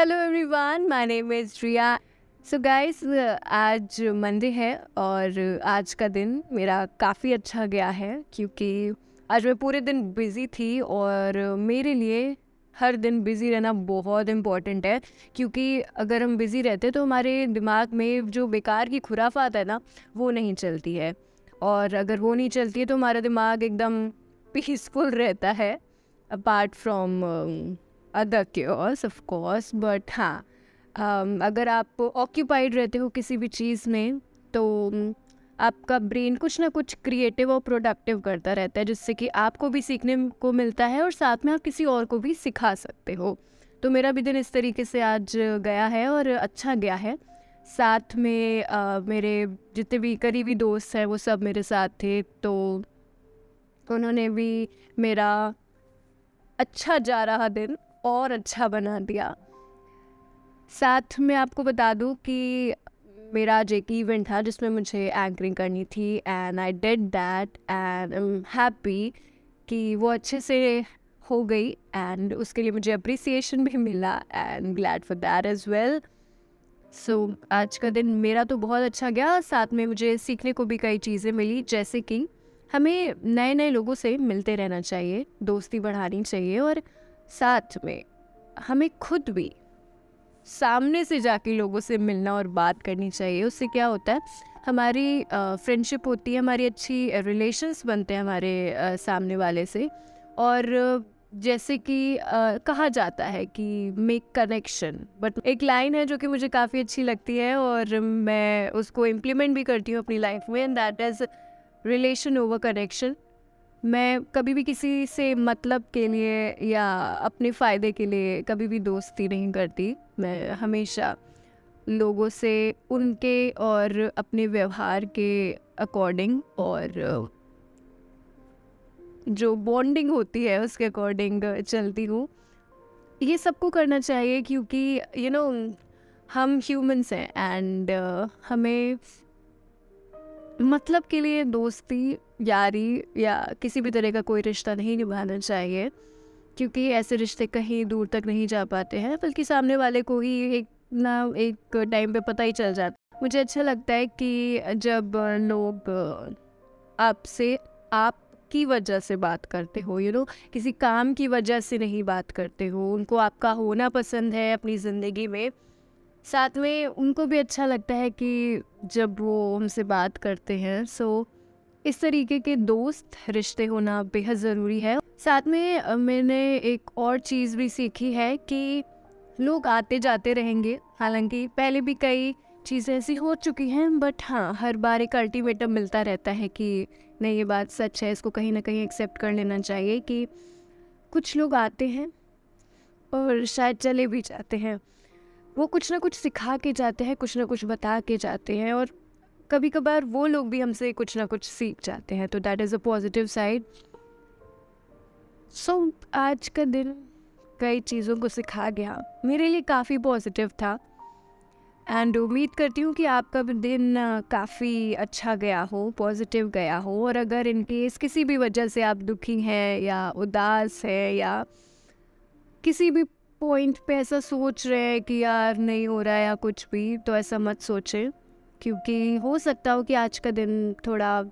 Hello everyone my name is Riya so guys आज Monday है और आज का दिन मेरा काफ़ी अच्छा गया है क्योंकि आज मैं पूरे दिन बिज़ी थी और मेरे लिए हर दिन बिज़ी रहना बहुत इंपॉर्टेंट है क्योंकि अगर हम बिज़ी रहते तो हमारे दिमाग में जो बेकार की खुराफात है ना, वो नहीं चलती है। और अगर वो नहीं चलती है तो हमारा दिमाग एकदम पीसफुल रहता है apart from other cures of course but हाँ um, अगर आप ऑक्यूपाइड रहते हो किसी भी चीज़ में तो um, आपका ब्रेन कुछ ना कुछ क्रिएटिव और प्रोडक्टिव करता रहता है जिससे कि आपको भी सीखने को मिलता है और साथ में आप किसी और को भी सिखा सकते हो। तो मेरा भी दिन इस तरीके से आज गया है और अच्छा गया है। साथ में आ, मेरे जितने भी करीबी दोस्त हैं वो सब मेरे साथ थे तो उन्होंने भी मेरा अच्छा जा रहा दिन और अच्छा बना दिया। साथ में आपको बता दूँ कि मेरा आज एक इवेंट था जिसमें मुझे एंकरिंग करनी थी and I did that and I am happy कि वो अच्छे से हो गई एंड उसके लिए मुझे अप्रिसिएशन भी मिला and glad for that as well so आज का दिन मेरा तो बहुत अच्छा गया। साथ में मुझे सीखने को भी कई चीज़ें मिली, जैसे कि हमें नए नए लोगों से मिलते रहना चाहिए, दोस्ती बढ़ानी चाहिए और साथ में हमें खुद भी सामने से जाके लोगों से मिलना और बात करनी चाहिए। उससे क्या होता है हमारी फ्रेंडशिप होती है हमारी अच्छी रिलेशंस बनते हैं हमारे आ, सामने वाले से। और जैसे कि कहा जाता है कि मेक कनेक्शन बट एक लाइन है जो कि मुझे काफ़ी अच्छी लगती है और मैं उसको इम्प्लीमेंट भी करती हूँ अपनी लाइफ में and that is relation over connection मैं कभी भी किसी से मतलब के लिए या अपने फ़ायदे के लिए कभी भी दोस्ती नहीं करती। मैं हमेशा लोगों से उनके और अपने व्यवहार के अकॉर्डिंग और जो बॉन्डिंग होती है उसके अकॉर्डिंग चलती हूँ। ये सबको करना चाहिए क्योंकि यू you नो know, हम ह्यूमंस हैं एंड uh, हमें मतलब के लिए दोस्ती यारी या किसी भी तरह का कोई रिश्ता नहीं निभाना चाहिए, क्योंकि ऐसे रिश्ते कहीं दूर तक नहीं जा पाते हैं, बल्कि सामने वाले को ही एक ना एक टाइम पे पता ही चल जाता मुझे अच्छा लगता है कि जब लोग आपसे, आपकी वजह से बात करते हो यू नो किसी काम की वजह से नहीं बात करते हो, उनको आपका होना पसंद है अपनी ज़िंदगी में, साथ में उनको भी अच्छा लगता है कि जब वो हमसे बात करते हैं सो इस तरीके के दोस्त रिश्ते होना बेहद ज़रूरी है। साथ में मैंने एक और चीज़ भी सीखी है कि लोग आते जाते रहेंगे। हालाँकि पहले भी कई चीज़ें ऐसी हो चुकी हैं बट हाँ हर बार एक अल्टीमेटम मिलता रहता है कि नहीं, ये बात सच है, इसको कहीं ना कहीं एक्सेप्ट कर लेना चाहिए कि कुछ लोग आते हैं और शायद चले भी जाते हैं। वो कुछ ना कुछ सिखा के जाते हैं, कुछ ना कुछ बता के जाते हैं और कभी कभार वो लोग भी हमसे कुछ ना कुछ सीख जाते हैं तो that is a positive side so आज का दिन कई चीज़ों को सिखा गया। मेरे लिए काफ़ी पॉजिटिव था। एंड उम्मीद करती हूँ कि आपका भी दिन काफ़ी अच्छा गया हो पॉजिटिव गया हो। और अगर इन केस किसी भी वजह से आप दुखी हैं या उदास हैं या किसी भी पॉइंट पे ऐसा सोच रहे हैं कि यार नहीं हो रहा है या कुछ भी तो ऐसा मत सोचें। क्योंकि हो सकता हो कि आज का दिन थोड़ा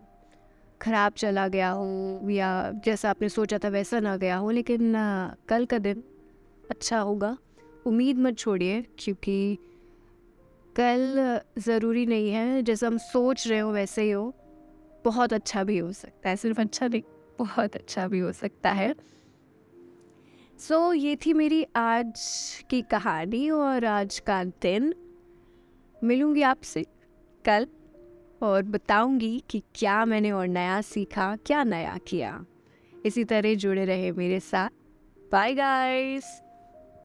ख़राब चला गया हो या जैसा आपने सोचा था वैसा ना गया हो लेकिन कल का दिन अच्छा होगा। उम्मीद मत छोड़िए क्योंकि कल ज़रूरी नहीं है जैसा हम सोच रहे हो वैसे ही हो। बहुत अच्छा भी हो सकता है सिर्फ़ अच्छा नहीं बहुत अच्छा भी हो सकता है। सो so, ये थी मेरी आज की कहानी और आज का दिन। मिलूँगी आपसे। कल और बताऊँगी कि क्या मैंने और नया सीखा, क्या नया किया। इसी तरह जुड़े रहे मेरे साथ। Bye guys